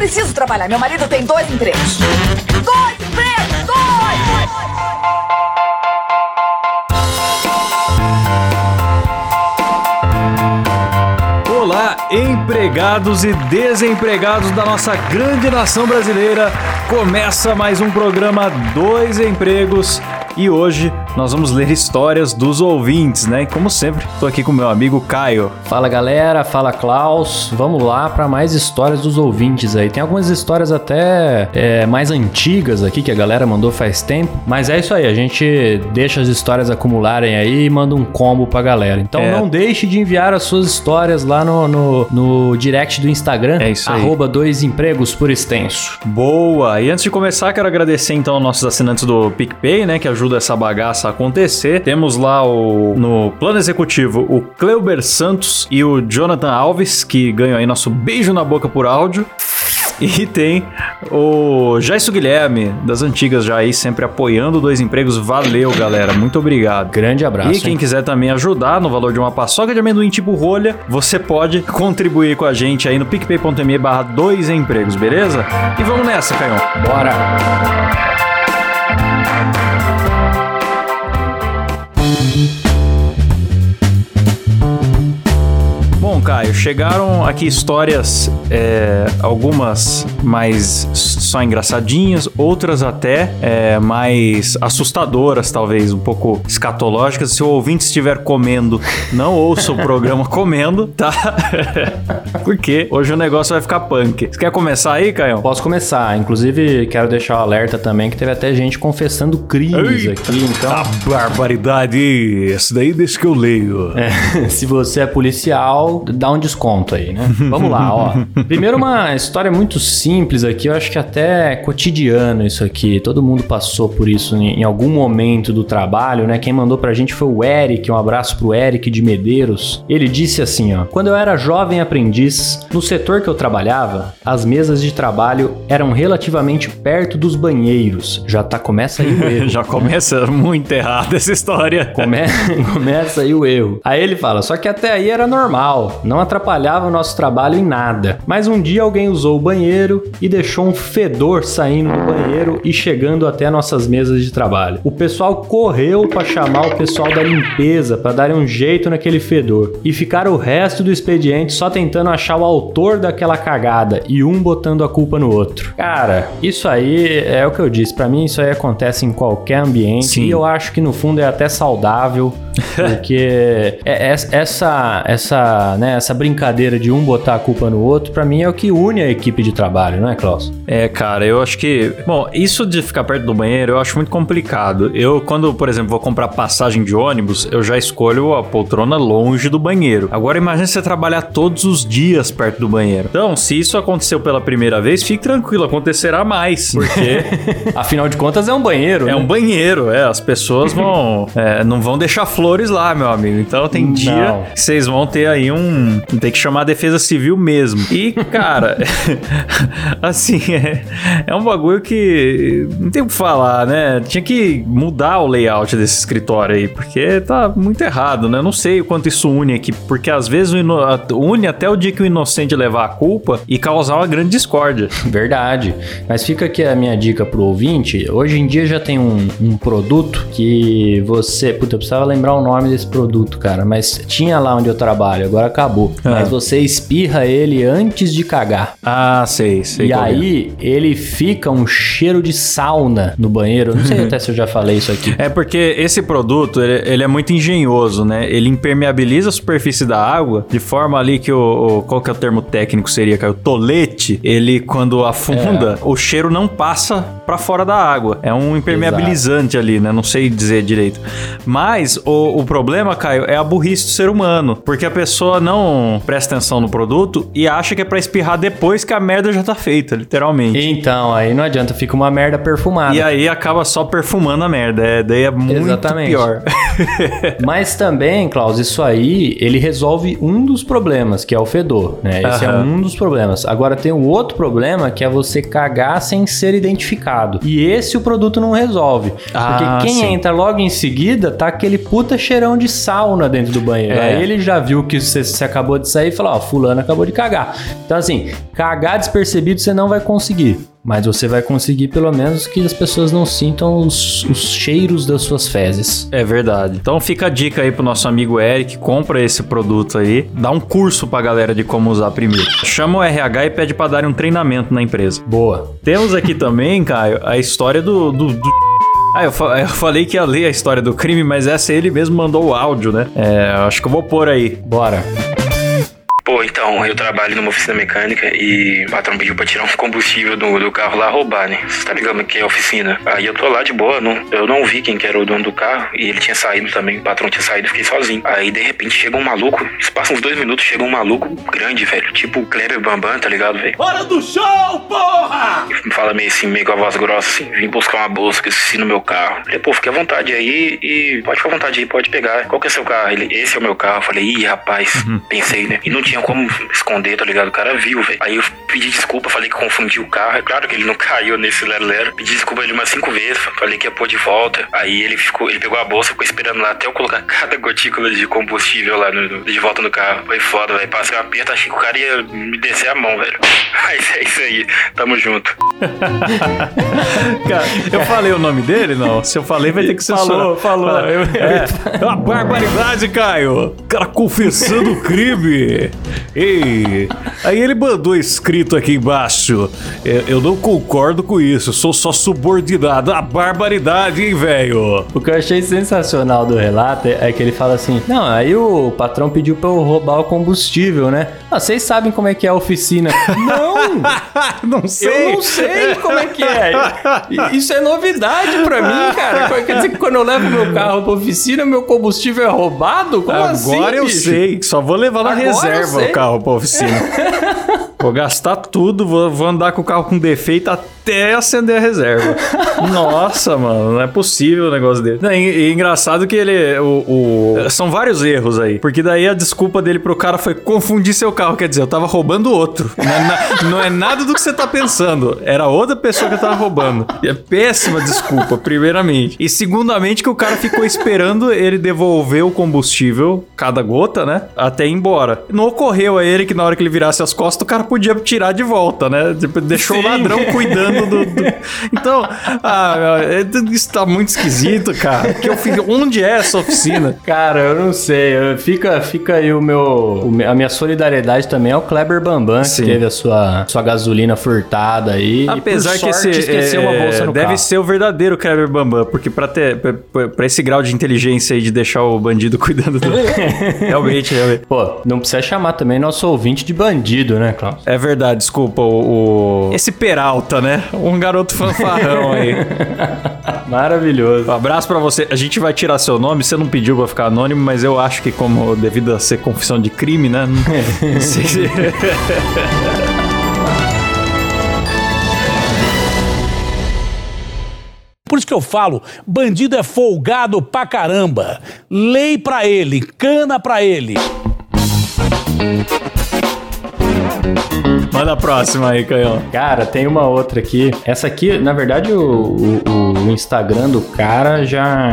preciso trabalhar. Meu marido tem dois empregos. Dois empregos! Dois! Olá, empregados e desempregados da nossa grande nação brasileira. Começa mais um programa Dois Empregos e hoje nós vamos ler histórias dos ouvintes, né? E como sempre, tô aqui com meu amigo Caio. Fala galera, fala Klaus. Vamos lá para mais histórias dos ouvintes aí. Tem algumas histórias até é, mais antigas aqui que a galera mandou faz tempo, mas é isso aí. A gente deixa as histórias acumularem aí e manda um combo pra galera. Então É. não deixe de enviar as suas histórias lá no, no, no direct do Instagram, É isso aí. arroba dois empregos por extenso. Boa! E antes de começar, quero agradecer então aos nossos assinantes do PicPay, né? Que ajuda essa bagaça a acontecer. Temos lá o no plano executivo o Cleuber Santos e o Jonathan Alves, que ganham aí nosso beijo na boca por áudio. E tem o Jaisso Guilherme, das antigas já aí, sempre apoiando dois empregos. Valeu, galera. Muito obrigado. Grande abraço. E quem hein? quiser também ajudar no valor de uma paçoca de amendoim tipo rolha, você pode contribuir com a gente aí no picpay.me barra dois empregos, beleza? E vamos nessa, Canhão. Bora! Caio, chegaram aqui histórias, é, algumas mais só engraçadinhas, outras até é, mais assustadoras, talvez, um pouco escatológicas. Se o ouvinte estiver comendo, não ouça o programa comendo, tá? Porque hoje o negócio vai ficar punk. Você quer começar aí, Caio? Posso começar. Inclusive, quero deixar o alerta também que teve até gente confessando crimes Eita, aqui. Então, A barbaridade, esse daí deixa que eu leio. É, se você é policial, dá um desconto aí, né? Vamos lá, ó. Primeiro, uma história muito simples aqui, eu acho que até é cotidiano isso aqui. Todo mundo passou por isso em, em algum momento do trabalho, né? Quem mandou pra gente foi o Eric, um abraço pro Eric de Medeiros. Ele disse assim, ó: Quando eu era jovem aprendiz, no setor que eu trabalhava, as mesas de trabalho eram relativamente perto dos banheiros. Já tá, começa aí o erro. Já começa muito errado essa história. Come- Começa aí o erro. Aí ele fala: só que até aí era normal, não atrapalhava o nosso trabalho em nada. Mas um dia alguém usou o banheiro e deixou um fedor saindo do banheiro e chegando até nossas mesas de trabalho. O pessoal correu para chamar o pessoal da limpeza para dar um jeito naquele fedor e ficaram o resto do expediente só tentando achar o autor daquela cagada e um botando a culpa no outro. Cara, isso aí é o que eu disse. Pra mim, isso aí acontece em qualquer ambiente Sim. e eu acho que no fundo é até saudável, porque é- é- essa essa né, essa brincadeira de um botar a culpa no outro, pra mim é o que une a equipe de trabalho, não é, Klaus? É, cara, eu acho que. Bom, isso de ficar perto do banheiro eu acho muito complicado. Eu, quando, por exemplo, vou comprar passagem de ônibus, eu já escolho a poltrona longe do banheiro. Agora, imagine você trabalhar todos os dias perto do banheiro. Então, se isso aconteceu pela primeira vez, fique tranquilo, acontecerá mais. Porque Afinal de contas é um banheiro, é né? um banheiro, é. As pessoas vão. é, não vão deixar flores lá, meu amigo. Então, tem Não. dia que vocês vão ter aí um. Tem que chamar a defesa civil mesmo. E, cara, assim, é, é um bagulho que não tem o que falar, né? Tinha que mudar o layout desse escritório aí, porque tá muito errado, né? Não sei o quanto isso une aqui, porque às vezes une até o dia que o inocente levar a culpa e causar uma grande discórdia. Verdade. Mas fica aqui a minha dica pro ouvinte. Hoje em dia já tem um, um produto que você. Puta, eu precisava lembrar o nome desse produto, cara. Mas tinha lá onde eu trabalho, agora acabou. Ah. Mas você espirra ele antes de cagar. Ah, sei, sei. e é. aí ele fica um cheiro de sauna no banheiro. Não sei até se eu já falei isso aqui. É porque esse produto, ele, ele é muito engenhoso, né? Ele impermeabiliza a superfície da água de forma ali que o... o- qual que é o termo técnico seria, cara? O tolete, ele quando afunda, o cheiro não passa pra fora da água. É um impermeabilizante ali, né? Não sei dizer direito. Mas o, o problema, Caio, é a burrice do ser humano. Porque a pessoa não presta atenção no produto e acha que é pra espirrar depois que a merda já tá feita, literalmente. Então, aí não adianta, fica uma merda perfumada. E aí acaba só perfumando a merda. É, daí é muito Exatamente. pior. Mas também, Klaus, isso aí, ele resolve um dos problemas, que é o fedor, né? Esse é Aham. um dos problemas. Agora tem o outro problema, que é você cagar sem ser identificado. Errado. E esse o produto não resolve. Ah, Porque quem sim. entra logo em seguida tá aquele puta cheirão de sauna dentro do banheiro. É. Aí ele já viu que você, você acabou de sair e falou: Ó, fulano acabou de cagar. Então, assim, cagar despercebido você não vai conseguir. Mas você vai conseguir, pelo menos, que as pessoas não sintam os, os cheiros das suas fezes. É verdade. Então fica a dica aí pro nosso amigo Eric, compra esse produto aí, dá um curso pra galera de como usar primeiro. Chama o RH e pede pra darem um treinamento na empresa. Boa. Temos aqui também, Caio, a história do. do- do- Ah, eu, fa- eu falei que ia ler a história do crime, mas essa ele mesmo mandou o áudio, né? É, acho que eu vou pôr aí. Bora. Pô, então, eu trabalho numa oficina mecânica e o patrão pediu pra tirar um combustível do, do carro lá roubar, né? Você tá ligado que é oficina? Aí eu tô lá de boa, não, eu não vi quem que era o dono do carro e ele tinha saído também, o patrão tinha saído, eu fiquei sozinho. Aí de repente chega um maluco, se passa uns dois minutos, chega um maluco grande, velho, tipo o Kleber Bambam, tá ligado, velho? Hora do show, porra! E me fala meio assim, meio com a voz grossa, assim, vim buscar uma bolsa que eu esqueci no meu carro. Falei, pô, fique à vontade aí e pode ficar à vontade aí, pode pegar. Qual que é seu carro? Ele, esse é o meu carro. Eu falei, ih, rapaz, pensei, né? E não tinha como esconder, tá ligado? O cara viu, velho. Aí eu pedi desculpa, falei que confundi o carro. É claro que ele não caiu nesse lero-lero. Pedi desculpa ele umas cinco vezes, falei que ia pôr de volta. Aí ele ficou, ele pegou a bolsa, ficou esperando lá até eu colocar cada gotícula de combustível lá no, no- de volta no carro. Foi foda, velho. Passei um aperto, achei que o cara ia me descer a mão, velho. Mas é isso aí. Tamo junto. Cara, eu falei o nome dele? Não. Se eu falei, vai ter que ser Falou, só- falou. Eu- É, é uma barbaridade, Caio. O cara confessando o crime. Ei, aí ele mandou escrito aqui embaixo. "É, Eu não concordo com isso, sou só subordinado. A barbaridade, hein, velho? O que eu achei sensacional do relato é que ele fala assim: Não, aí o patrão pediu pra eu roubar o combustível, né? Ah, vocês sabem como é que é a oficina. não! não Eu não sei como é que é. Isso é novidade pra mim, cara. Quer dizer que quando eu levo meu carro pra oficina, meu combustível é roubado? Como assim, Agora eu bicho? sei, só vou levar na Agora reserva o carro pra oficina. vou gastar tudo, vou, vou andar com o carro com defeito até acender a reserva. Nossa, mano, não é possível um negócio dele. Não, e, e engraçado que ele. O, o- são vários erros aí. Porque daí a desculpa dele pro cara foi confundir seu carro. Quer dizer, eu tava roubando outro. Não é, na- não é nada do que você tá pensando. Era outra pessoa que eu tava roubando. E é péssima desculpa, primeiramente. E segundamente, que o cara ficou esperando ele devolver o combustível, cada gota, né? Até ir embora. Não ocorreu a ele que na hora que ele virasse as costas, o cara podia tirar de volta, né? Tipo, Deixou o Sim. ladrão cuidando do. do- Então, ah, é- isso tá muito esquisito, cara. Que eu fiz... Onde é essa oficina? Cara, eu não sei. eu- Fica, fica aí o meu. a minha solidariedade também ao Kleber Bambam, Sim. que teve a sua, sua gasolina furtada aí. Apesar e por que sorte, esse esqueceu é, uma bolsa no deve carro. ser o verdadeiro Kleber Bambam, porque pra ter pra- pra pra esse grau de inteligência aí de deixar o bandido cuidando do realmente, realmente. Pô, não precisa chamar também nosso ouvinte de bandido, né, Klaus? É verdade, desculpa o, o- esse Peralta, né? Um garoto fanfarrão aí. Maravilhoso. Um abraço pra você. A gente vai tirar seu nome, você não pediu pra ficar anônimo, mas eu acho que como devido a ser confissão de crime, né? Não, não sei se... Por isso que eu falo, bandido é folgado pra caramba. Lei pra ele, cana pra ele. Manda a próxima aí, Canhão. Cara, tem uma outra aqui. Essa aqui, na verdade, o, o- o Instagram do cara já,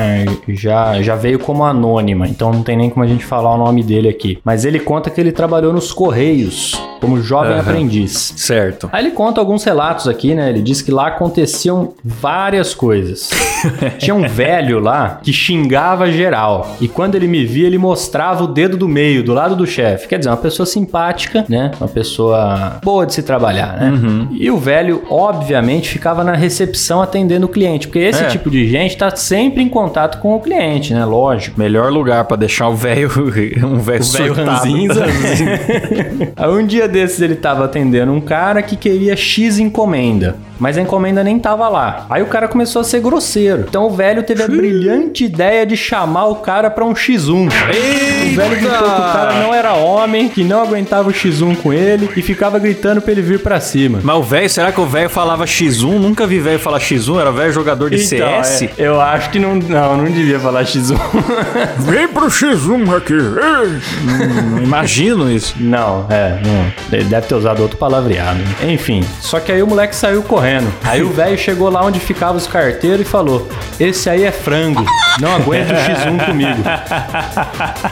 já, já veio como anônima, então não tem nem como a gente falar o nome dele aqui. Mas ele conta que ele trabalhou nos Correios como jovem Aham. aprendiz. Certo. Aí ele conta alguns relatos aqui, né? Ele diz que lá aconteciam várias coisas. Tinha um velho lá que xingava geral. E quando ele me via, ele mostrava o dedo do meio, do lado do chefe. Quer dizer, uma pessoa simpática, né? Uma pessoa boa de se trabalhar, né? E o velho, obviamente, ficava na recepção atendendo o cliente. Porque esse É. tipo de gente tá sempre em contato com o cliente, né? Lógico. Melhor lugar pra deixar o velho, um velho ranzinza. Aí um dia desses ele tava atendendo um cara que queria X encomenda. Mas a encomenda nem tava lá. Aí o cara começou a ser grosseiro. Então o velho teve a brilhante ideia de chamar o cara pra um X1. O velho gritou que o cara não era homem, que não aguentava o X1 com ele e ficava gritando pra ele vir pra cima. Mas o velho, será que o velho falava X1? Nunca vi velho falar X1, era velho jogador de Então, CS. é, eu acho que não, não, não devia falar X1. Vem pro X1 aqui. Não imagino isso. não, é, não. Ele deve ter usado outro palavreado. né? Enfim, só que aí o moleque saiu correndo. Aí o velho chegou lá onde ficavam os carteiros e falou: Esse aí é frango. Não aguenta o X1 comigo.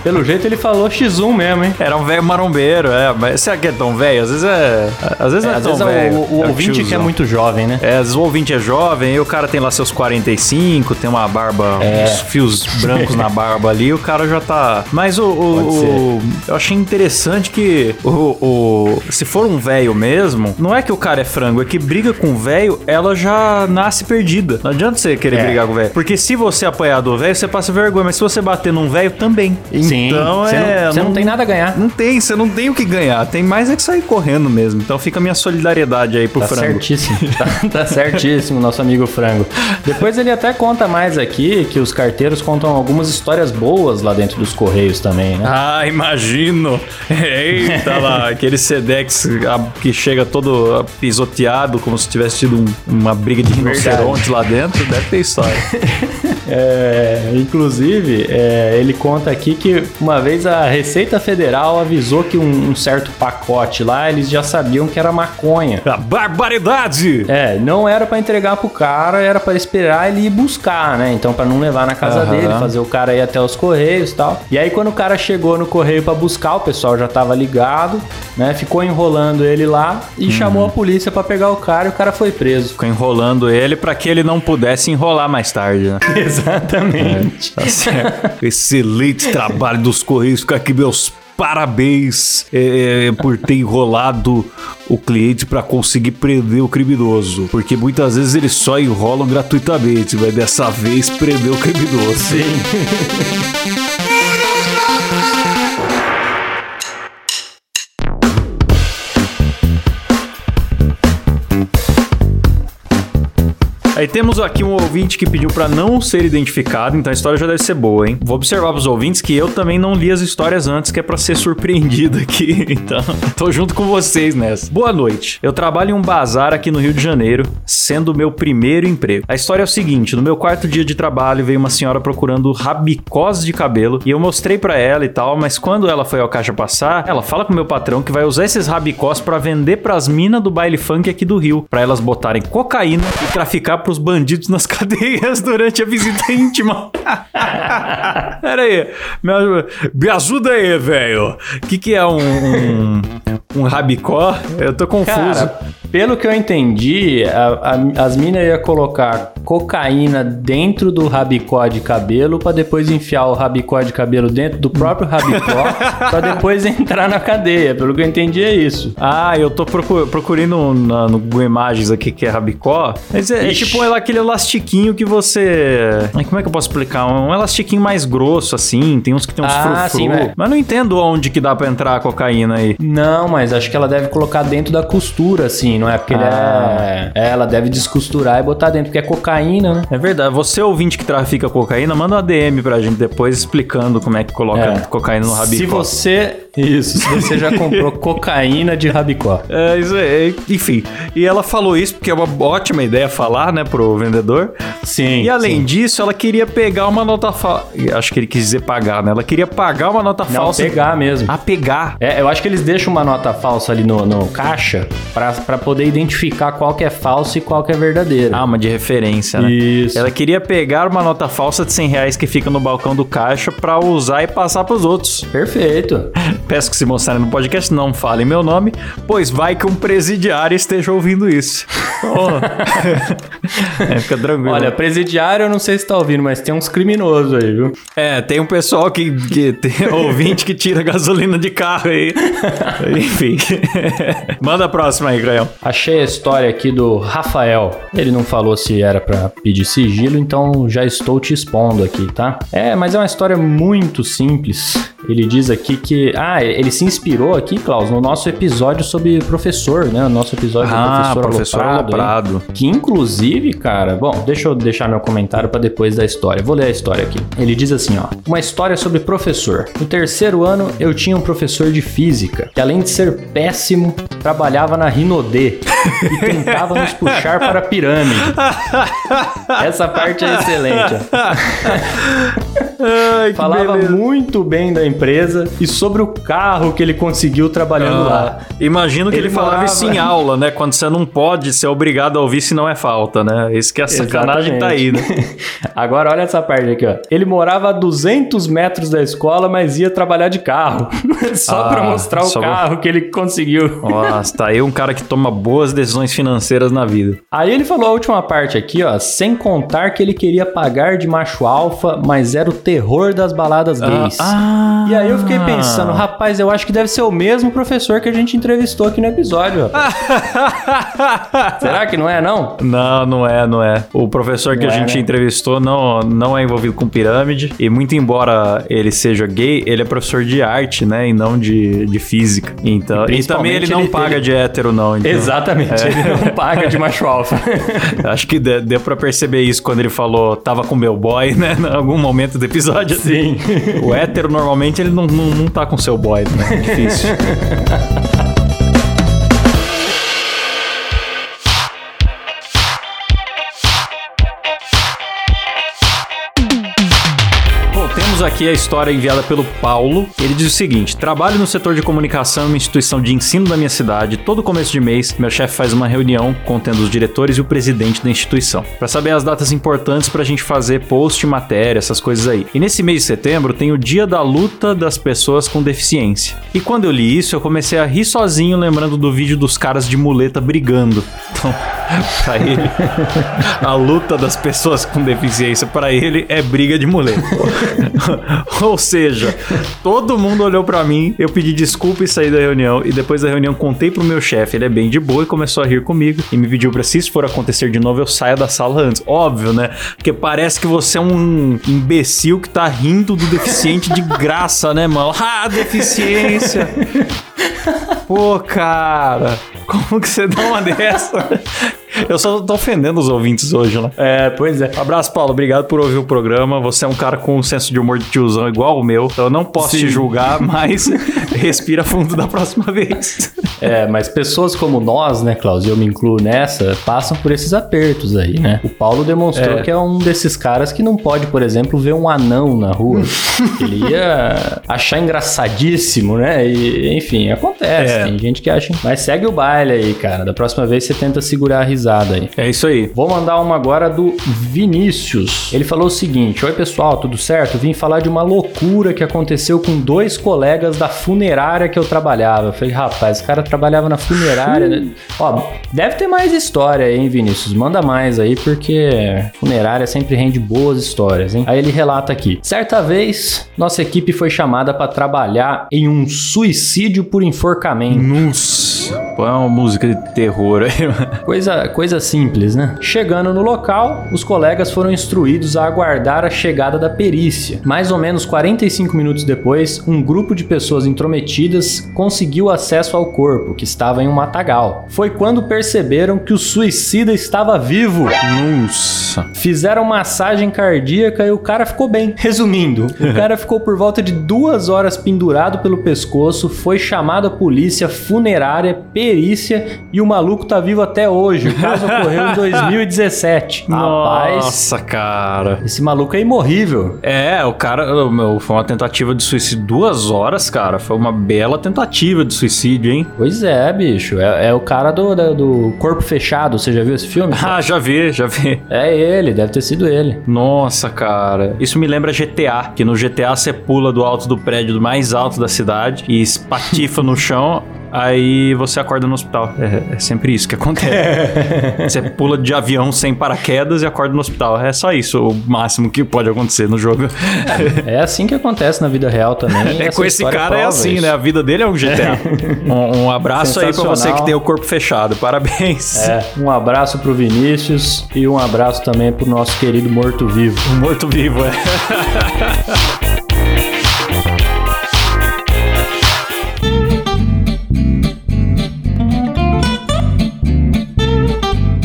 Pelo jeito ele falou X1 mesmo, hein? Era um velho marombeiro, é. Mas será que é tão velho? Às vezes é. Às vezes É, é às tão vezes é velho. o, o É ouvinte que é muito jovem, né? É, às vezes o ouvinte é jovem, e o cara tem lá seus 45, tem uma barba, É. uns fios brancos na barba ali, o cara já tá. Mas o. o- o- eu achei interessante que o, o- se for um velho mesmo, não é que o cara é frango, é que briga com o velho, ela já nasce perdida. Não adianta você querer É. brigar com o velho. Porque se você apanhar do velho, você passa vergonha, mas se você bater num velho, também. Sim, Então você é. não, você não tem nada a ganhar. Não tem, você não tem o que ganhar. Tem mais é que sair correndo mesmo. Então fica a minha solidariedade aí pro Tá frango. certíssimo. Tá, tá certíssimo, nosso amigo Frango. Depois ele até conta mais aqui que os carteiros contam algumas histórias boas lá dentro dos Correios também, né? Ah, imagino. Eita lá, aquele Sedex que chega todo pisoteado, como se tivesse tido um- uma briga de rinoceronte lá dentro, deve ter história. É, inclusive, é, ele conta aqui que uma vez a Receita Federal avisou que um, um certo pacote lá, eles já sabiam que era maconha. A barbaridade! É, não era pra entregar pro cara, era pra esperar ele ir buscar, né? Então pra não levar na casa Aham. dele, fazer o cara ir até os correios e tal. E aí quando o cara chegou no correio pra buscar, o pessoal já tava ligado, né? Ficou enrolando ele lá e chamou a polícia pra pegar o cara e o cara foi preso. Ficou enrolando ele pra que ele não pudesse enrolar mais tarde, né? Exatamente. Tá certo. Excelente trabalho dos Correios. Fica aqui meus parabéns é, por ter enrolado o cliente pra conseguir prender o criminoso. Porque muitas vezes eles só enrolam gratuitamente, mas dessa vez prendeu o criminoso. Sim. Aí temos aqui um ouvinte que pediu pra não ser identificado, então a história já deve ser boa, hein? Vou observar pros ouvintes que eu também não li as histórias antes, que é pra ser surpreendido aqui. Então, tô junto com vocês nessa. Boa noite. Eu trabalho em um bazar aqui no Rio de Janeiro, sendo o meu primeiro emprego. A história é o seguinte: no meu quarto dia de trabalho veio uma senhora procurando rabicós de cabelo e eu mostrei pra ela e tal, mas quando ela foi ao caixa passar, ela fala com meu patrão que vai usar esses rabicós pra vender pras minas do baile funk aqui do Rio, pra elas botarem cocaína e traficar pros bandidos nas cadeias durante a visita íntima. Pera aí, me, ajuda- me ajuda aí, velho. O que, que é um, um, um rabicó? Eu tô confuso. Cara, pelo que eu entendi, a- a- as minas iam colocar cocaína dentro do rabicó de cabelo pra depois enfiar o rabicó de cabelo dentro do próprio rabicó pra depois entrar na cadeia. Pelo que eu entendi é isso. Ah, eu tô procu- procurando na- no Google Imagens aqui que é rabicó. Mas é, é tipo aquele elastiquinho que você. Ai, Como é que eu posso explicar? Um elastiquinho mais grosso, assim. Tem uns que tem uns Ah, frufru. sim, é. Mas não entendo onde que dá pra entrar a cocaína aí. Não, mas acho que ela deve colocar dentro da costura, assim, não é? Porque Ah. é... é, ela deve descosturar e botar dentro, porque é cocaína, né? É verdade. Você, ouvinte que trafica cocaína, manda uma DM pra gente depois explicando como é que coloca É. cocaína no rabicó. Se você. Isso, se você já comprou cocaína de rabicó. É, isso é, enfim. E ela falou isso porque é uma ótima ideia falar, né, pro vendedor. Sim. E além sim. disso, ela queria pegar uma nota falsa. Acho que ele quis dizer pagar, né? Ela queria pagar uma nota Não, falsa. pegar mesmo. Ah, pegar. É, eu acho que eles deixam uma nota falsa ali no, no caixa pra, pra poder identificar qual que é falso e qual que é verdadeiro. Ah, uma de referência, né? Isso. Ela queria pegar uma nota falsa de 100 reais que fica no balcão do caixa pra usar e passar pros outros. Perfeito. Peço que se mostrarem no podcast não falem meu nome, pois vai que um presidiário esteja ouvindo isso. Oh. é, fica tranquilo. Olha, presidiário eu não sei se tá ouvindo, mas tem uns criminosos aí, viu? É, tem um pessoal que, que tem ouvinte que tira gasolina de carro aí. Enfim. Manda a próxima aí, Graham. Achei a história aqui do Rafael. Ele não falou se era pra pedir sigilo, então já estou te expondo aqui, tá? É, mas é uma história muito simples. Ele diz aqui que. Ah, ele se inspirou aqui, Klaus, no nosso episódio sobre professor, né? O nosso episódio do Ah, professor, professor aloprado. Que inclusive, cara, bom, deixa eu deixar meu comentário pra depois da história. Vou ler a história aqui. Ele diz assim, ó: Uma história sobre professor. No terceiro ano, eu tinha um professor de física que, além de ser péssimo, trabalhava na Rinodê e tentava nos puxar para a pirâmide. Essa parte é excelente. Ai, Falava beleza. muito bem da empresa e sobre o carro que ele conseguiu trabalhando lá. Ah, imagino que ele, Ele falava morava- isso em aula, né? Quando você não pode ser obrigado a ouvir se não é falta, né? Isso que a sacanagem tá aí, né? Agora olha essa parte aqui, ó. Ele morava a 200 metros da escola, mas ia trabalhar de carro. Só Ah, pra mostrar o pra- carro que ele conseguiu. Nossa, tá aí um cara que toma boas decisões financeiras na vida. Aí ele falou a última parte aqui, ó. Sem contar que ele queria pagar de macho alfa, mas era o terror das baladas gays. Ah, E aí eu fiquei pensando, rapaz, eu acho que deve ser o mesmo professor que a gente entrevistou aqui no episódio, rapaz. Será que não é, não? Não, não é, não é. O professor que Não a é, gente né? entrevistou não, não é envolvido com pirâmide. E muito embora ele seja gay, ele é professor de arte, né? E não de, de física. Então, e, E também ele não ele- paga ele- de hétero, não. então. Exatamente, ele não paga de macho alfa. Acho que de- deu pra perceber isso quando ele falou tava com meu boy, né? Em algum momento do episódio. Sim. O hétero, normalmente, ele não, não, não tá com seu boy, né? temos aqui a história enviada pelo Paulo. Ele diz o seguinte: Trabalho no setor de comunicação uma instituição de ensino da minha cidade. Todo começo de mês, meu chefe faz uma reunião contendo os diretores e o presidente da instituição, Pra saber as datas importantes pra gente fazer post, matéria, essas coisas aí. E nesse mês de setembro tem o Dia da Luta das Pessoas com Deficiência. E quando eu li isso, eu comecei a rir sozinho, lembrando do vídeo dos caras de muleta brigando. Então, pra ele, a luta das pessoas com deficiência pra ele é briga de muleta. Ou seja, todo mundo olhou pra mim, eu pedi desculpa e saí da reunião. E depois da reunião contei pro meu chefe, ele é bem de boa e começou a rir comigo. E me pediu pra se isso for acontecer de novo, eu saia da sala antes. Óbvio, né? Porque parece que você é um imbecil que tá rindo do deficiente de graça, né, mano? Ah, deficiência! Pô, cara, como que você dá uma dessa? Eu só tô ofendendo os ouvintes hoje, né? É, pois é. Um abraço, Paulo. Obrigado por ouvir o programa. Você é um cara com um senso de humor de tiozão igual o meu. Então eu não posso Sim. te julgar, mas respira fundo da próxima vez. É, mas pessoas como nós, né, Klaus, e eu me incluo nessa, passam por esses apertos aí, né? O Paulo demonstrou É. que é um desses caras que não pode, por exemplo, ver um anão na rua. Ele ia achar engraçadíssimo, né? E, enfim, acontece. É. Tem gente que acha. Mas segue o baile aí, cara. Da próxima vez você tenta segurar a risada aí. É isso aí. Vou mandar uma agora do Vinícius. Ele falou o seguinte: Oi, pessoal, tudo certo? Vim falar de uma loucura que aconteceu com dois colegas da funerária que eu trabalhava. Eu falei, rapaz, esse cara trabalhava na funerária. né? Ó, deve ter mais história aí, hein, Vinícius? Manda mais aí, porque funerária sempre rende boas histórias, hein? Aí ele relata aqui: Certa vez, nossa equipe foi chamada para trabalhar em um suicídio por enforcamento. Nossa, põe uma música de terror aí. mano. Coisa, coisa simples, né? Chegando no local, os colegas foram instruídos a aguardar a chegada da perícia. Mais ou menos 45 minutos depois, um grupo de pessoas intrometidas conseguiu acesso ao corpo, que estava em um matagal. Foi quando perceberam que o suicida estava vivo. Nossa. Fizeram massagem cardíaca e o cara ficou bem. Resumindo, o cara ficou por volta de duas horas pendurado pelo pescoço, foi chamado a polícia, funerária, perícia e o maluco tá vivo até hoje. O caso ocorreu em 2017. Rapaz, Nossa, cara. esse maluco é imorrível. É, o cara, meu, foi uma tentativa de suicídio. Duas horas, cara. Foi uma bela tentativa de suicídio, hein? Pois é, bicho. É, é o cara do, do Corpo Fechado. Você já viu esse filme? Ah, já vi, já vi. É ele, deve ter sido ele. Nossa, cara. Isso me lembra GTA, que no GTA você pula do alto do prédio mais alto da cidade e espatifa no chão, aí você acorda no hospital. É, é sempre isso que acontece. você pula de avião sem paraquedas e acorda no hospital. É só isso o máximo que pode acontecer no jogo. É assim que acontece na vida real também. É, essa com esse cara é assim, isso. né? A vida dele é um GTA. Um, um abraço aí pra você que tem o corpo fechado. Parabéns. É, um abraço pro Vinícius e um abraço também pro nosso querido morto-vivo. Morto-vivo, é.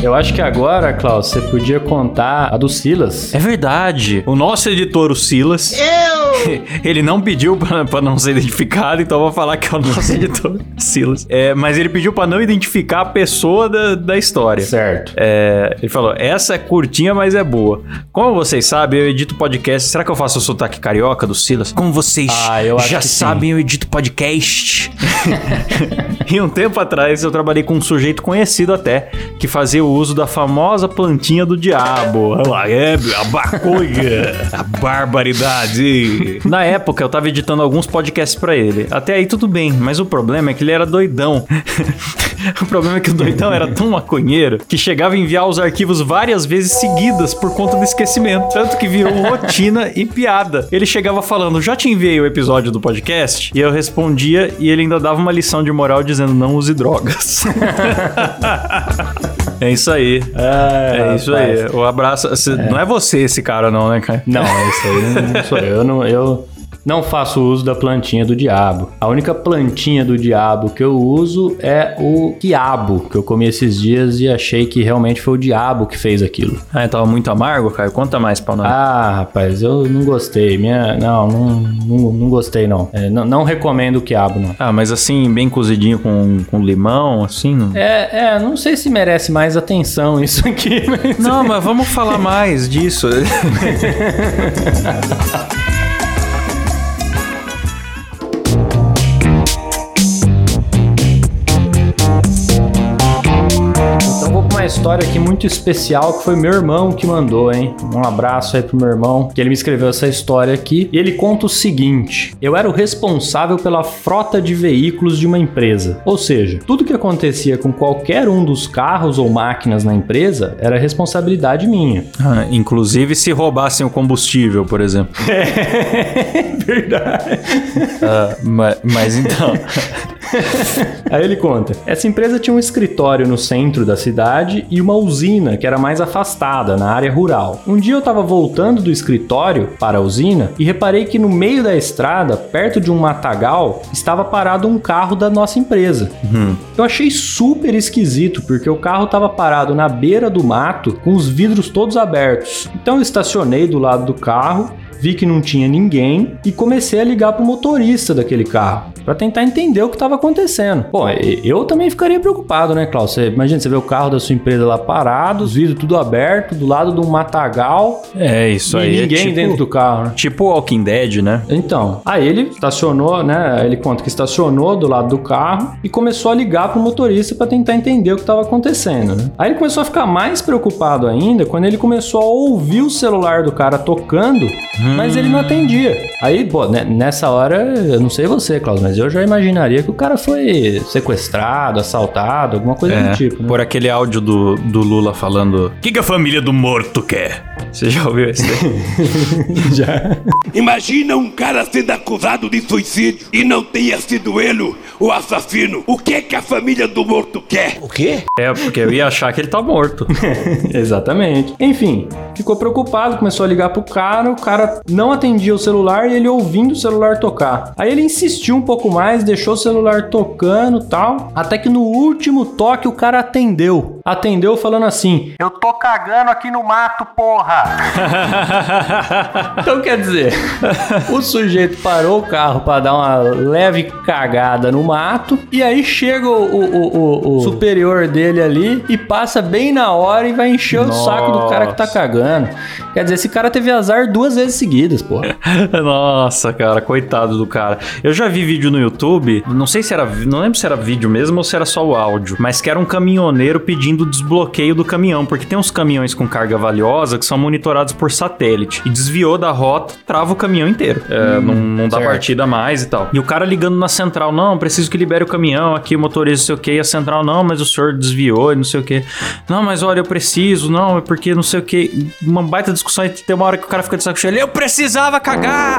Eu acho que agora, Klaus, você podia contar a do Silas. É verdade. O nosso editor, o Silas. Eu Ele não pediu pra, pra não ser identificado, então eu vou falar que é o nosso editor, Silas. É, mas ele pediu pra não identificar a pessoa da, da história. Certo. É, ele falou: essa é curtinha, mas é boa. Como vocês sabem, eu edito podcast. Será que eu faço o sotaque carioca do Silas? Como vocês Ah, já que sim. sabem, eu edito podcast. e um tempo atrás eu trabalhei com um sujeito conhecido até, que fazia o uso da famosa plantinha do diabo. Olha lá, é, a baconha, a barbaridade. Na época eu tava editando alguns podcasts pra ele. Até aí tudo bem, mas o problema é que ele era doidão. o problema é que o doidão era tão maconheiro que chegava a enviar os arquivos várias vezes seguidas por conta do esquecimento. Tanto que virou rotina e piada. Ele chegava falando, já te enviei o episódio do podcast? E eu respondia e ele ainda dava uma lição de moral dizendo, não use drogas. é isso aí. É, isso aí. O abraço. cê- Não é você esse cara não, né, cara? Não, esse aí não, não sou eu. Eu não, eu não faço uso da plantinha do diabo. A única plantinha do diabo que eu uso é o quiabo, que eu comi esses dias e achei que realmente foi o diabo que fez aquilo. Ah, tava muito amargo, Caio? Conta mais pra nós. Ah, rapaz, eu não gostei. Minha, não, não, não, não gostei não. É, não. Não recomendo o quiabo, não. Ah, mas assim, bem cozidinho com, com limão, assim? Não... É, é, não sei se merece mais atenção isso aqui, mas... Não, mas vamos falar mais disso. história aqui muito especial que foi meu irmão que mandou, hein? Um abraço aí pro meu irmão, que ele me escreveu essa história aqui. E ele conta o seguinte: Eu era o responsável pela frota de veículos de uma empresa. Ou seja, tudo que acontecia com qualquer um dos carros ou máquinas na empresa era responsabilidade minha. Ah, inclusive se roubassem o combustível, por exemplo. Verdade. Ah, ma- mas, então. Aí ele conta: essa empresa tinha um escritório no centro da cidade e uma usina que era mais afastada, na área rural. Um dia eu estava voltando do escritório para a usina e reparei que no meio da estrada, perto de um matagal, estava parado um carro da nossa empresa. Eu achei super esquisito porque o carro estava parado na beira do mato com os vidros todos abertos. Então eu estacionei do lado do carro vi que não tinha ninguém e comecei a ligar pro motorista daquele carro para tentar entender o que estava acontecendo. Bom, eu também ficaria preocupado, né, Klaus? Você, imagina, você vê o carro da sua empresa lá parado, os vidros tudo aberto, do lado de um matagal É isso e aí. é ninguém tipo, dentro do carro, né? Tipo Walking Dead, né? Então, aí ele estacionou, né? Ele conta que estacionou do lado do carro e começou a ligar pro motorista para tentar entender o que estava acontecendo, né? Aí ele começou a ficar mais preocupado ainda quando ele começou a ouvir o celular do cara tocando, mas ele não atendia. Aí, pô, né, nessa hora, eu não sei você, Klaus, mas eu já imaginaria que o cara foi sequestrado, assaltado, alguma coisa É, do tipo, né? por aquele áudio do, do Lula falando: O que, que a família do morto quer? Você já ouviu esse? daí? Já. Imagina um cara sendo acusado de suicídio e não tenha sido ele o assassino. O que que a família do morto quer? O quê? é, porque eu ia achar que ele tá morto. Exatamente. Enfim, ficou preocupado, começou a ligar pro cara, o cara não atendia o celular e ele ouvindo o celular tocar. Aí ele insistiu um pouco mais, deixou o celular tocando tal, até que no último toque o cara atendeu. Atendeu falando assim: Eu tô cagando aqui no mato, porra! então quer dizer, o sujeito parou o carro pra dar uma leve cagada no mato e aí chega o, o- o- o superior dele ali e passa bem na hora e vai encher o saco do cara que tá Nossa. cagando. Quer dizer, esse cara teve azar duas vezes seguidas, porra. Nossa, cara, coitado do cara. Eu já vi vídeo no YouTube, não sei se era, não lembro se era vídeo mesmo ou se era só o áudio, mas que era um caminhoneiro pedindo desbloqueio do caminhão, porque tem uns caminhões com carga valiosa que são monitorados por satélite e desviou da rota, trava o caminhão inteiro. É, não, não dá partida mais e tal. E o cara ligando na central, não, preciso que libere o caminhão aqui, o motorista não sei o que, e a central, não, mas o senhor desviou e não sei o que. Não, mas olha, eu preciso, não, é porque não sei o que. Uma baita discussão e tem uma hora que o cara fica de saco cheio, eu precisava cagar!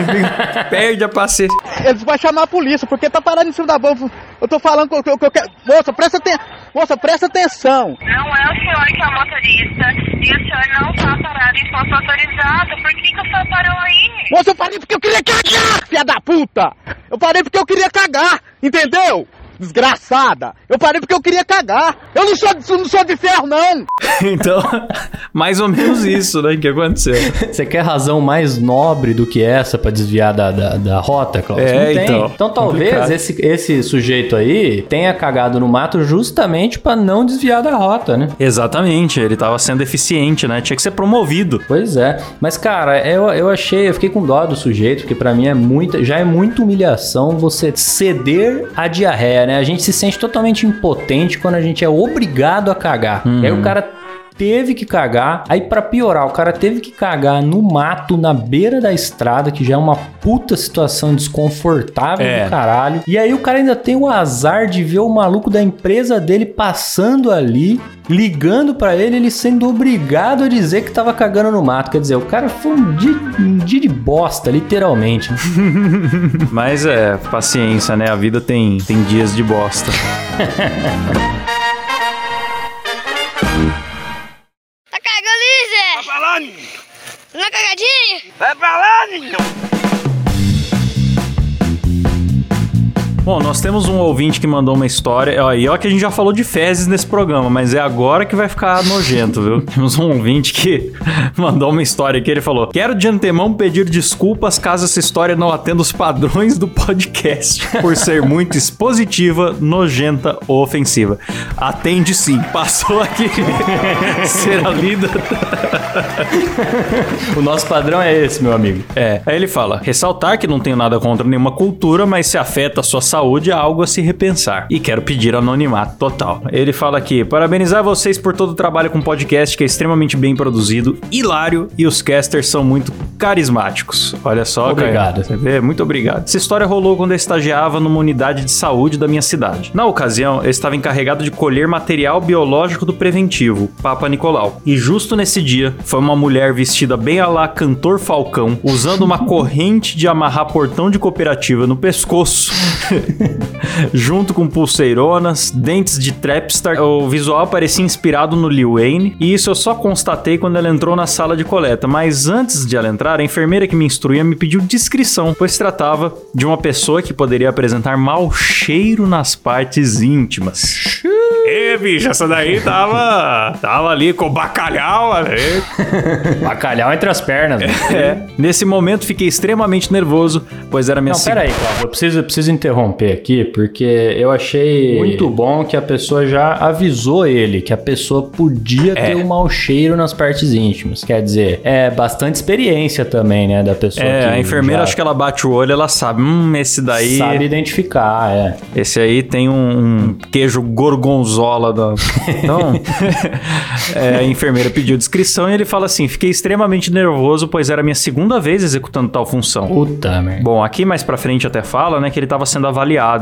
Perde a paciência. Eles vão chamar a polícia, porque tá parado em cima da bomba. Eu tô falando que eu, que eu- que eu quero. Moça, presta atenção. Moça, presta atenção. Não é o senhor que é o motorista e o senhor não tá parado em posto autorizado. Por que, que o senhor parou aí? Moça, eu parei porque eu queria cagar, filha da puta. Eu parei porque eu queria cagar, entendeu? Desgraçada. Eu parei porque eu queria cagar. Eu não sou, não sou de ferro, não. Então, mais ou menos isso, né, que aconteceu. Você quer razão mais nobre do que essa pra desviar da, da, da rota, Klaus? É, Não tem. então. Então talvez Complicado. esse, esse sujeito aí tenha cagado no mato justamente pra não desviar da rota, né? Exatamente, ele tava sendo eficiente, né? Tinha que ser promovido. Pois é. Mas, cara, eu, eu achei, eu fiquei com dó do sujeito, porque pra mim é muita, já é muita humilhação você ceder à diarreia, né? A gente se sente totalmente impotente quando a gente é obrigado a cagar. E aí o cara teve que cagar. Aí pra piorar, o cara teve que cagar no mato, na beira da estrada, que já é uma puta situação desconfortável É. do caralho. E aí o cara ainda tem o azar de ver o maluco da empresa dele passando ali, ligando pra ele, ele sendo obrigado a dizer que tava cagando no mato. Quer dizer, o cara foi um dia, um dia de bosta, literalmente. Mas é, paciência, né? A vida tem, tem dias de bosta. lá, ninho. Na cagadinha? Vai pra lá, ninho. Bom, nós temos um ouvinte que mandou uma história. Ó, E ó que a gente já falou de fezes nesse programa, mas é agora que vai ficar nojento, viu? Temos um ouvinte que mandou uma história aqui. Ele falou: Quero de antemão pedir desculpas caso essa história não atenda os padrões do podcast, por ser muito expositiva, nojenta ou ofensiva. Atende sim. Passou aqui. Será lida. O nosso padrão é esse, meu amigo. É, aí ele fala: ressaltar que não tenho nada contra nenhuma cultura, mas se afeta a sua saúde, é algo a se repensar. E quero pedir anonimato total. Ele fala aqui: parabenizar vocês por todo o trabalho com o podcast, que é extremamente bem produzido, hilário e os casters são muito carismáticos. Olha só, Obrigado. Você vê? Muito obrigado. Essa história rolou quando eu estagiava numa unidade de saúde da minha cidade. Na ocasião, eu estava encarregado de colher material biológico do preventivo, Papa Nicolau. E justo nesse dia, foi uma mulher vestida bem a lá cantor Falcão, usando uma corrente de amarrar portão de cooperativa no pescoço, junto com pulseironas, dentes de trapstar. O visual parecia inspirado no Lil Wayne, e isso eu só constatei quando ela entrou na sala de coleta. Mas antes de ela entrar, a enfermeira que me instruía me pediu descrição, pois se tratava de uma pessoa que poderia apresentar mau cheiro nas partes íntimas. Ê, bicho, essa daí tava. tava ali com bacalhau, ali. Bacalhau entre as pernas. né? É. Nesse momento fiquei extremamente nervoso, pois era minha Não, pera aí, Cláudio. Eu preciso, eu preciso interromper aqui, porque eu achei muito bom que a pessoa já avisou ele que a pessoa podia ter um mau cheiro nas partes íntimas. Quer dizer, é bastante experiência também, né, da pessoa É, que a enfermeira, já acho que ela bate o olho, ela sabe. Hum, esse daí. sabe identificar, é. Esse aí tem um, um queijo gorgonzola da. Então, é, a enfermeira pediu descrição e ele fala assim: fiquei extremamente nervoso, pois era a minha segunda vez executando tal função. Puta merda. Bom, aqui mais pra frente até fala, né, que ele tava sendo avaliado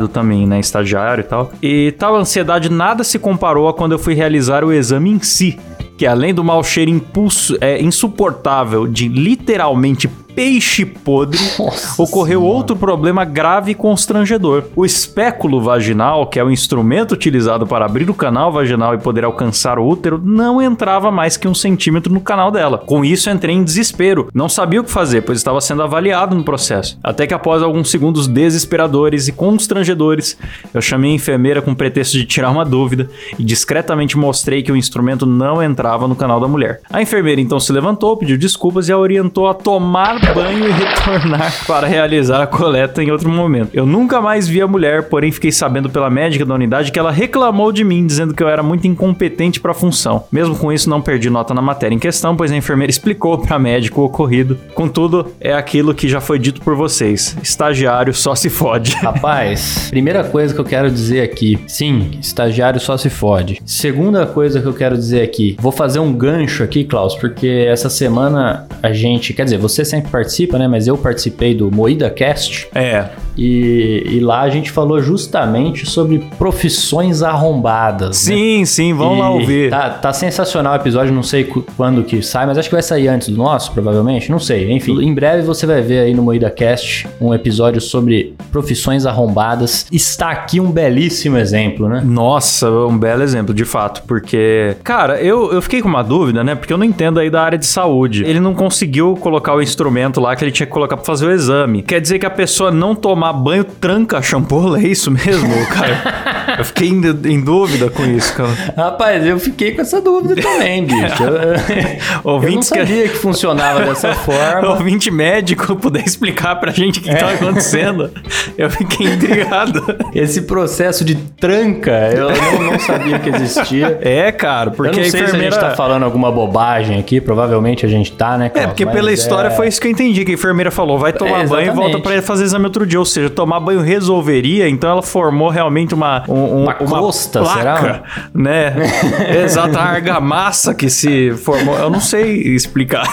também, né, estagiário e tal. E tal ansiedade nada se comparou a quando eu fui realizar o exame em si, que além do mau cheiro impulso, é, insuportável de literalmente peixe podre, Nossa ocorreu Senhora. outro problema grave e constrangedor. O espéculo vaginal, que é o instrumento utilizado para abrir o canal vaginal e poder alcançar o útero, não entrava mais que um centímetro no canal dela. Com isso, entrei em desespero. Não sabia o que fazer, pois estava sendo avaliado no processo. Até que após alguns segundos desesperadores e constrangedores, eu chamei a enfermeira com pretexto de tirar uma dúvida e discretamente mostrei que o instrumento não entrava no canal da mulher. A enfermeira então se levantou, pediu desculpas e a orientou a tomar banho e retornar para realizar a coleta em outro momento. Eu nunca mais vi a mulher, porém fiquei sabendo pela médica da unidade que ela reclamou de mim, dizendo que eu era muito incompetente para a função. Mesmo com isso, não perdi nota na matéria em questão, pois a enfermeira explicou para a médica o ocorrido. Contudo, é aquilo que já foi dito por vocês: estagiário só se fode. Rapaz, primeira coisa que eu quero dizer aqui, sim, estagiário só se fode. Segunda coisa que eu quero dizer aqui, vou fazer um gancho aqui, Klaus, porque essa semana a gente, quer dizer, você sempre participa, né? Mas eu participei do Moída Cast É, e, e lá a gente falou justamente sobre profissões arrombadas. né? sim, sim, vamos lá ouvir. Tá, tá sensacional o episódio, não sei quando que sai, mas acho que vai sair antes do nosso, provavelmente. Não sei. Enfim, em breve você vai ver aí no Moída Cast um episódio sobre profissões arrombadas. Está aqui um belíssimo exemplo, né? Nossa, um belo exemplo, de fato, porque, cara, eu, eu fiquei com uma dúvida, né? Porque eu não entendo aí da área de saúde. Ele não conseguiu colocar o instrumento lá que ele tinha que colocar pra fazer o exame. Quer dizer que a pessoa não tomava tomar banho tranca shampoo, é isso mesmo, cara? Eu fiquei em, em dúvida com isso, cara. Rapaz, eu fiquei com essa dúvida também, bicho. Eu, eu não Ouvintes que- sabia que funcionava dessa forma. Ouvinte médico puder explicar pra gente o que, que tá acontecendo. Eu fiquei intrigado. Esse processo de tranca, eu não, não sabia que existia. É, cara, porque eu não a sei enfermeira. se a gente tá falando alguma bobagem aqui, provavelmente a gente tá, né, É, porque Mas pela história é- foi isso que eu entendi, que a enfermeira falou, vai tomar É, banho e volta pra fazer exame outro dia. Ou seja, tomar banho resolveria, então ela formou realmente uma... um- um- Uma crosta, placa, será? Né? Exato, a argamassa que se formou. Eu não sei explicar.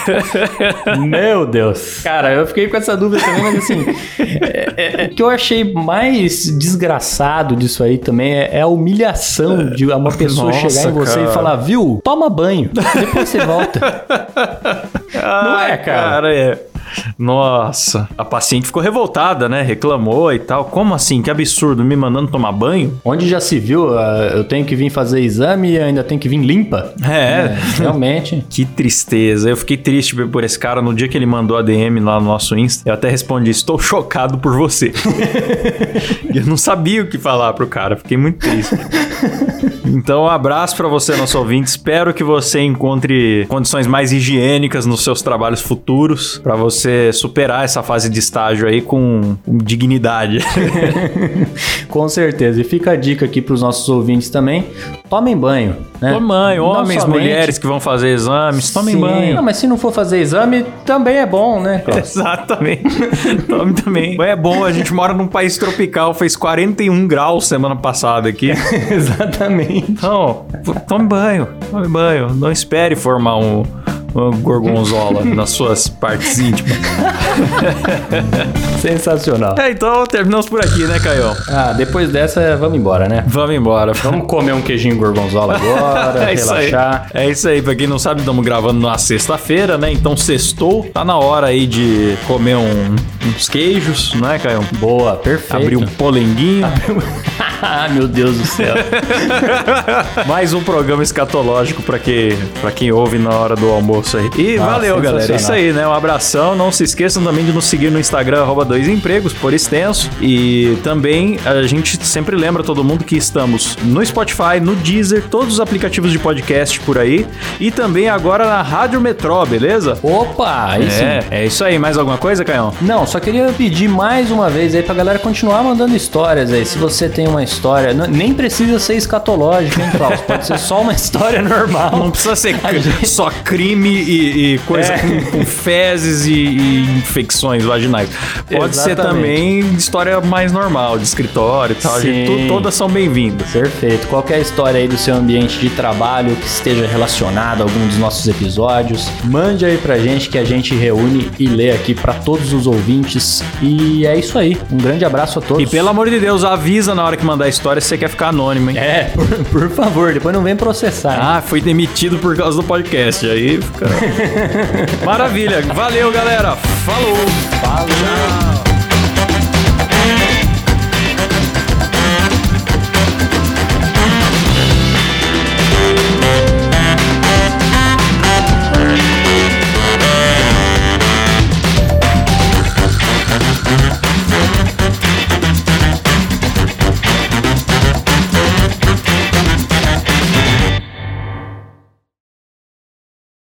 Meu Deus. Cara, eu fiquei com essa dúvida também, mas assim. é- é- é- o que eu achei mais desgraçado disso aí também é, a humilhação de uma pessoa Nossa, chegar em você cara. e falar, viu, toma banho. Depois você volta. Não é, Ai, cara? é. Nossa, a paciente ficou revoltada, né? Reclamou e tal. Como assim? Que absurdo, me mandando tomar banho? Onde já se viu, ah, eu tenho que vir fazer exame e ainda tenho que vir limpa. É. realmente. Que tristeza. Eu fiquei triste por esse cara no dia que ele mandou a DM lá no nosso Insta. Eu até respondi: Estou chocado por você. Eu não sabia o que falar pro cara. Fiquei muito triste. Então, um abraço pra você, nosso ouvinte. Espero que você encontre condições mais higiênicas nos seus trabalhos futuros pra você superar essa fase de estágio aí com com dignidade. Com certeza. E fica a dica aqui pros nossos ouvintes também: tomem banho. Né? Tomem banho, homens, somente- mulheres que vão fazer exames, tomem Sim. banho. Não, mas se não for fazer exame, também é bom, né, Klaus? Exatamente. Tome também. É bom, a gente mora num país tropical, fez 41 graus semana passada aqui. Exatamente. Então, tome banho, tome banho. Não espere formar um gorgonzola nas suas partes íntimas. Sensacional. É, então terminamos por aqui, né, Caio? Ah, depois dessa, vamos embora, né? Vamos embora. Vamos comer um queijinho gorgonzola agora, é isso aí. relaxar. É isso aí. Pra quem não sabe, estamos gravando na sexta-feira, né? Então sextou. Tá na hora aí de comer um- uns queijos, não é, Caio? Boa, perfeito. Abrir um polenguinho. ah, meu Deus do céu. Mais um programa escatológico pra quem, pra quem ouve na hora do almoço aí. E Ah, valeu, galera. É isso aí, né? Um abração. Não se esqueçam também de nos seguir no Instagram, arroba dois empregos, por extenso. E também a gente sempre lembra todo mundo que estamos no Spotify, no Deezer, todos os aplicativos de podcast por aí. E também agora na Rádio Metrô, beleza? Opa, aí sim. É, é isso aí. Mais alguma coisa, Caião? Não, só queria pedir mais uma vez aí pra galera continuar mandando histórias aí. Se você tem uma história, nem precisa ser escatológica, hein, Klaus? Pode ser só uma história normal. Não precisa ser gente- só crime e, e coisa É. com, com fezes e, e infecções vaginais. Pode ser Exatamente. também história mais normal, de escritório e tal. Gente- to- todas são bem-vindas. Perfeito. Qualquer história aí do seu ambiente de trabalho que esteja relacionada a algum dos nossos episódios, mande aí pra gente que a gente reúne e lê aqui pra todos os ouvintes. E é isso aí. Um grande abraço a todos. E pelo amor de Deus, avisa na hora que mandar a história se você quer ficar anônimo, hein? É, por, por favor, depois não vem processar. hein? Ah, foi demitido por causa do podcast. Aí fica. Maravilha. Valeu, galera. Falou. Falou.